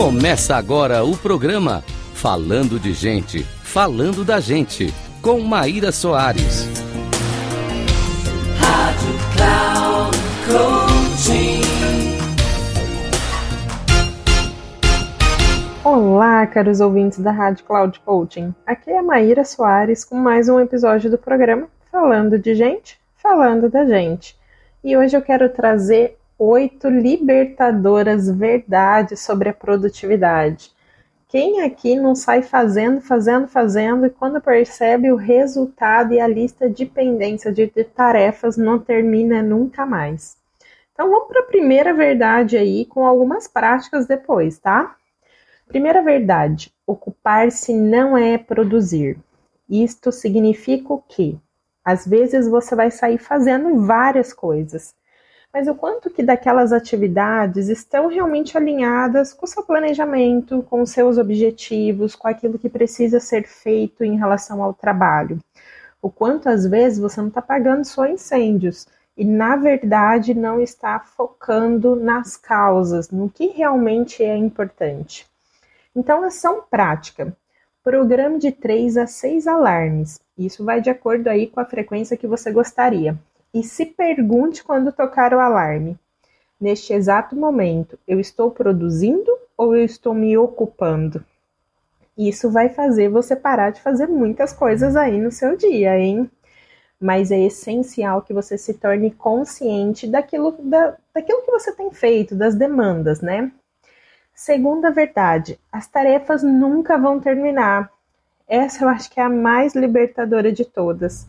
Começa agora o programa Falando de Gente, Falando da Gente, com Maíra Soares. Rádio Cloud Coaching. Olá, caros ouvintes da Rádio Cloud Coaching. Aqui é a Maíra Soares com mais um episódio do programa Falando de Gente, Falando da Gente. E hoje eu quero trazer oito libertadoras verdades sobre a produtividade. Quem aqui não sai fazendo, fazendo, fazendo e quando percebe o resultado e a lista de pendência de, de tarefas não termina nunca mais? Então vamos para a primeira verdade aí com algumas práticas depois, tá? Primeira verdade: ocupar-se não é produzir. Isto significa o quê? Às vezes você vai sair fazendo várias coisas, mas o quanto que daquelas atividades estão realmente alinhadas com o seu planejamento, com os seus objetivos, com aquilo que precisa ser feito em relação ao trabalho. O quanto às vezes você não está pagando só incêndios e na verdade não está focando nas causas, no que realmente é importante. Então, ação prática. Programe de 3 a 6 alarmes. Isso vai de acordo aí com a frequência que você gostaria e se pergunte quando tocar o alarme: neste exato momento, eu estou produzindo ou eu estou me ocupando? Isso vai fazer você parar de fazer muitas coisas aí no seu dia, hein? Mas é essencial que você se torne consciente daquilo, da, daquilo que você tem feito, das demandas, né? Segunda verdade, as tarefas nunca vão terminar. Essa eu acho que é a mais libertadora de todas.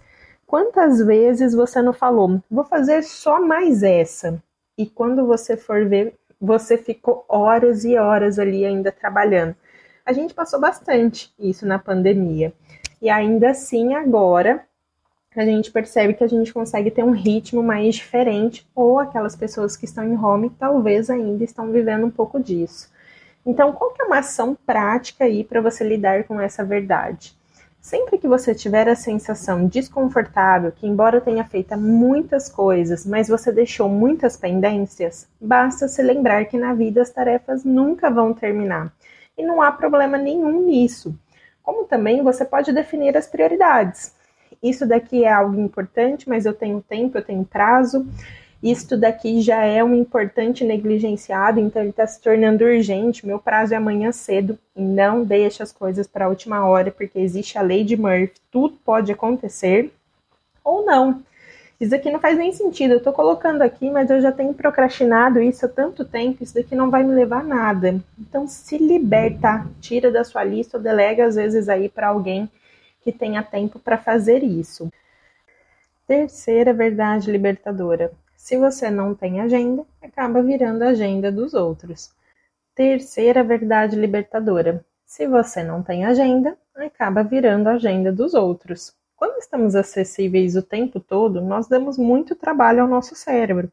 Quantas vezes você não falou, vou fazer só mais essa? E quando você for ver, você ficou horas e horas ali ainda trabalhando. A gente passou bastante isso na pandemia. E ainda assim, agora, a gente percebe que a gente consegue ter um ritmo mais diferente, ou aquelas pessoas que estão em home talvez ainda estão vivendo um pouco disso. Então, qual que é uma ação prática aí para você lidar com essa verdade? Sempre que você tiver a sensação desconfortável que, embora tenha feito muitas coisas, mas você deixou muitas pendências, basta se lembrar que na vida as tarefas nunca vão terminar. E não há problema nenhum nisso. Como também você pode definir as prioridades. Isso daqui é algo importante, mas eu tenho tempo, eu tenho prazo. Isto daqui já é um importante negligenciado, então ele está se tornando urgente. Meu prazo é amanhã cedo e não deixe as coisas para a última hora, porque existe a lei de Murphy, tudo pode acontecer ou não. Isso aqui não faz nem sentido. Eu estou colocando aqui, mas eu já tenho procrastinado isso há tanto tempo. Isso daqui não vai me levar a nada. Então, se liberta, tira da sua lista ou delega às vezes aí para alguém que tenha tempo para fazer isso. Terceira verdade libertadora: se você não tem agenda, acaba virando a agenda dos outros. Terceira verdade libertadora: se você não tem agenda, acaba virando a agenda dos outros. Quando estamos acessíveis o tempo todo, nós damos muito trabalho ao nosso cérebro.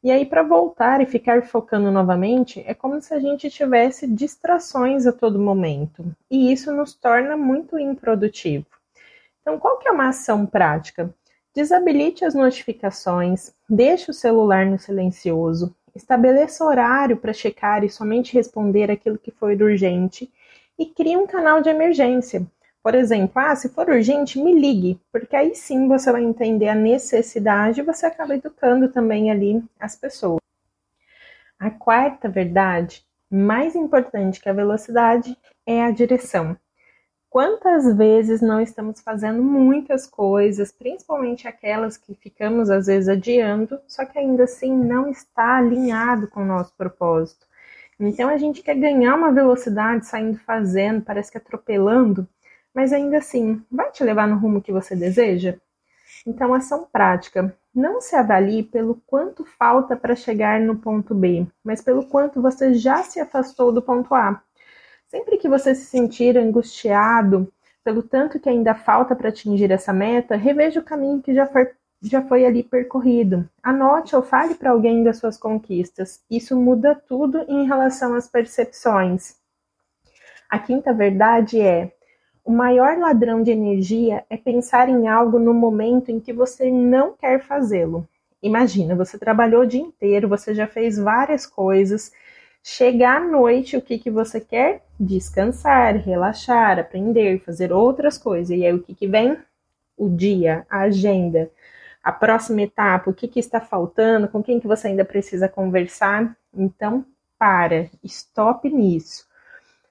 E aí, para voltar e ficar focando novamente, é como se a gente tivesse distrações a todo momento. E isso nos torna muito improdutivo. Então, qual que é uma ação prática? Desabilite as notificações, deixe o celular no silencioso, estabeleça horário para checar e somente responder aquilo que for urgente e crie um canal de emergência. Por exemplo, ah, se for urgente, me ligue, porque aí sim você vai entender a necessidade e você acaba educando também ali as pessoas. A quarta verdade, mais importante que a velocidade, é a direção. Quantas vezes não estamos fazendo muitas coisas, principalmente aquelas que ficamos às vezes adiando, só que ainda assim não está alinhado com o nosso propósito. Então a gente quer ganhar uma velocidade saindo fazendo, parece que atropelando, mas ainda assim, vai te levar no rumo que você deseja? Então, ação prática. Não se avalie pelo quanto falta para chegar no ponto B, mas pelo quanto você já se afastou do ponto A. Sempre que você se sentir angustiado pelo tanto que ainda falta para atingir essa meta, reveja o caminho que já foi, já foi ali percorrido. Anote ou fale para alguém das suas conquistas. Isso muda tudo em relação às percepções. A quinta verdade é: o maior ladrão de energia é pensar em algo no momento em que você não quer fazê-lo. Imagina, você trabalhou o dia inteiro, você já fez várias coisas, Chegar à noite, o que, que você quer? Descansar, relaxar, aprender, fazer outras coisas. E aí o que, que vem? O dia, a agenda, a próxima etapa, o que, que está faltando, com quem que você ainda precisa conversar. Então, para, stop nisso.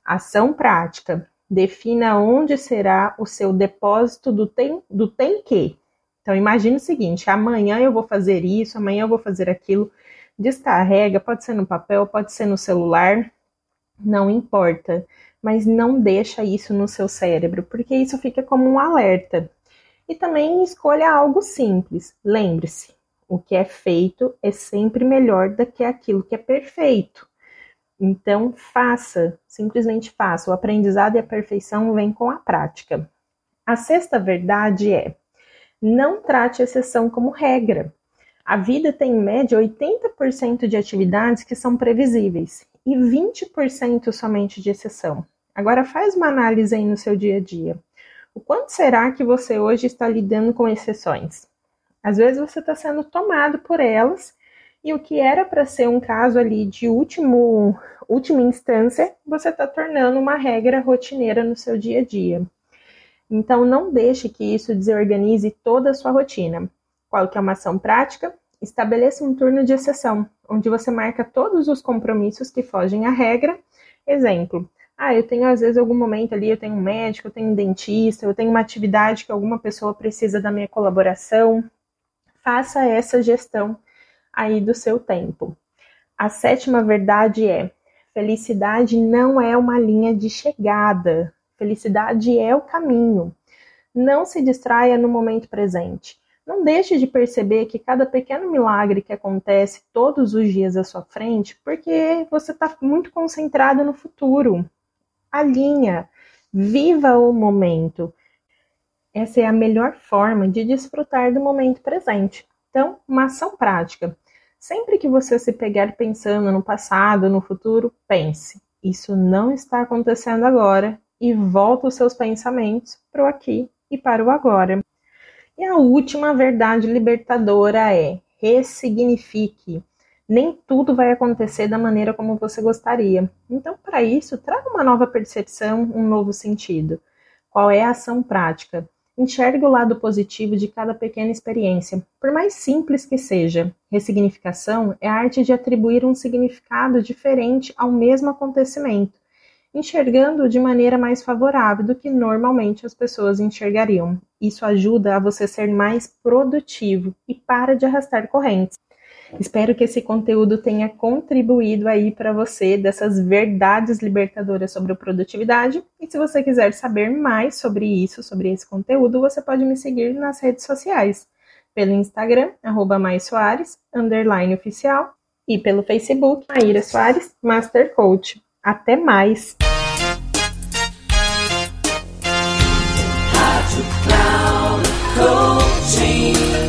Ação prática. Defina onde será o seu depósito do tem, do tem que. Então, imagine o seguinte: amanhã eu vou fazer isso, amanhã eu vou fazer aquilo Descarrega, pode ser no papel, pode ser no celular, não importa, mas não deixa isso no seu cérebro, porque isso fica como um alerta. E também escolha algo simples. Lembre-se, o que é feito é sempre melhor do que aquilo que é perfeito. Então, faça, simplesmente faça. O aprendizado e a perfeição vêm com a prática. A sexta verdade é: não trate a exceção como regra. A vida tem em média 80% de atividades que são previsíveis e 20% somente de exceção. Agora faz uma análise aí no seu dia a dia. O quanto será que você hoje está lidando com exceções? Às vezes você está sendo tomado por elas e o que era para ser um caso ali de último, última instância, você está tornando uma regra rotineira no seu dia a dia. Então não deixe que isso desorganize toda a sua rotina. Qual que é uma ação prática? Estabeleça um turno de exceção, onde você marca todos os compromissos que fogem à regra. Exemplo, ah, eu tenho às vezes algum momento ali, eu tenho um médico, eu tenho um dentista, eu tenho uma atividade que alguma pessoa precisa da minha colaboração. Faça essa gestão aí do seu tempo. A sétima verdade é: felicidade não é uma linha de chegada. Felicidade é o caminho. Não se distraia no momento presente. Não deixe de perceber que cada pequeno milagre que acontece todos os dias à sua frente, porque você está muito concentrado no futuro. Alinha, viva o momento. Essa é a melhor forma de desfrutar do momento presente. Então, uma ação prática. Sempre que você se pegar pensando no passado, no futuro, pense: isso não está acontecendo agora e volta os seus pensamentos para o aqui e para o agora. E a última verdade libertadora é: ressignifique. Nem tudo vai acontecer da maneira como você gostaria. Então, para isso, traga uma nova percepção, um novo sentido. Qual é a ação prática? Enxergue o lado positivo de cada pequena experiência, por mais simples que seja. Ressignificação é a arte de atribuir um significado diferente ao mesmo acontecimento enxergando de maneira mais favorável do que normalmente as pessoas enxergariam. Isso ajuda a você ser mais produtivo e para de arrastar correntes. Espero que esse conteúdo tenha contribuído aí para você dessas verdades libertadoras sobre produtividade. E se você quiser saber mais sobre isso, sobre esse conteúdo, você pode me seguir nas redes sociais. Pelo Instagram, Soares, underline oficial, e pelo Facebook, Maíra Soares, Master Coach. Até mais!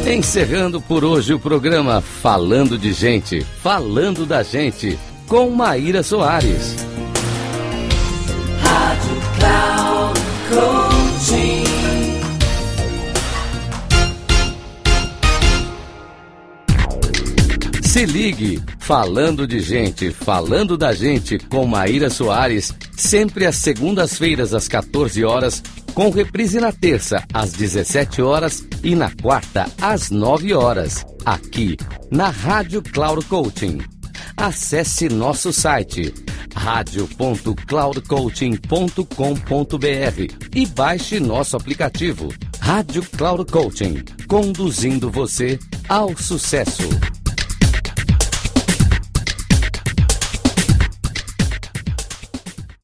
Encerrando por hoje o programa Falando de Gente, Falando da Gente, com Maíra Soares. Rádio Cloud Coaching. Se ligue, falando de gente, falando da gente com Maíra Soares, sempre às segundas-feiras às 14 horas, com reprise na terça às 17 horas e na quarta às 9 horas, aqui na Rádio Cloud Coaching. Acesse nosso site radio.cloudcoaching.com.br e baixe nosso aplicativo Rádio Cloud Coaching, conduzindo você ao sucesso.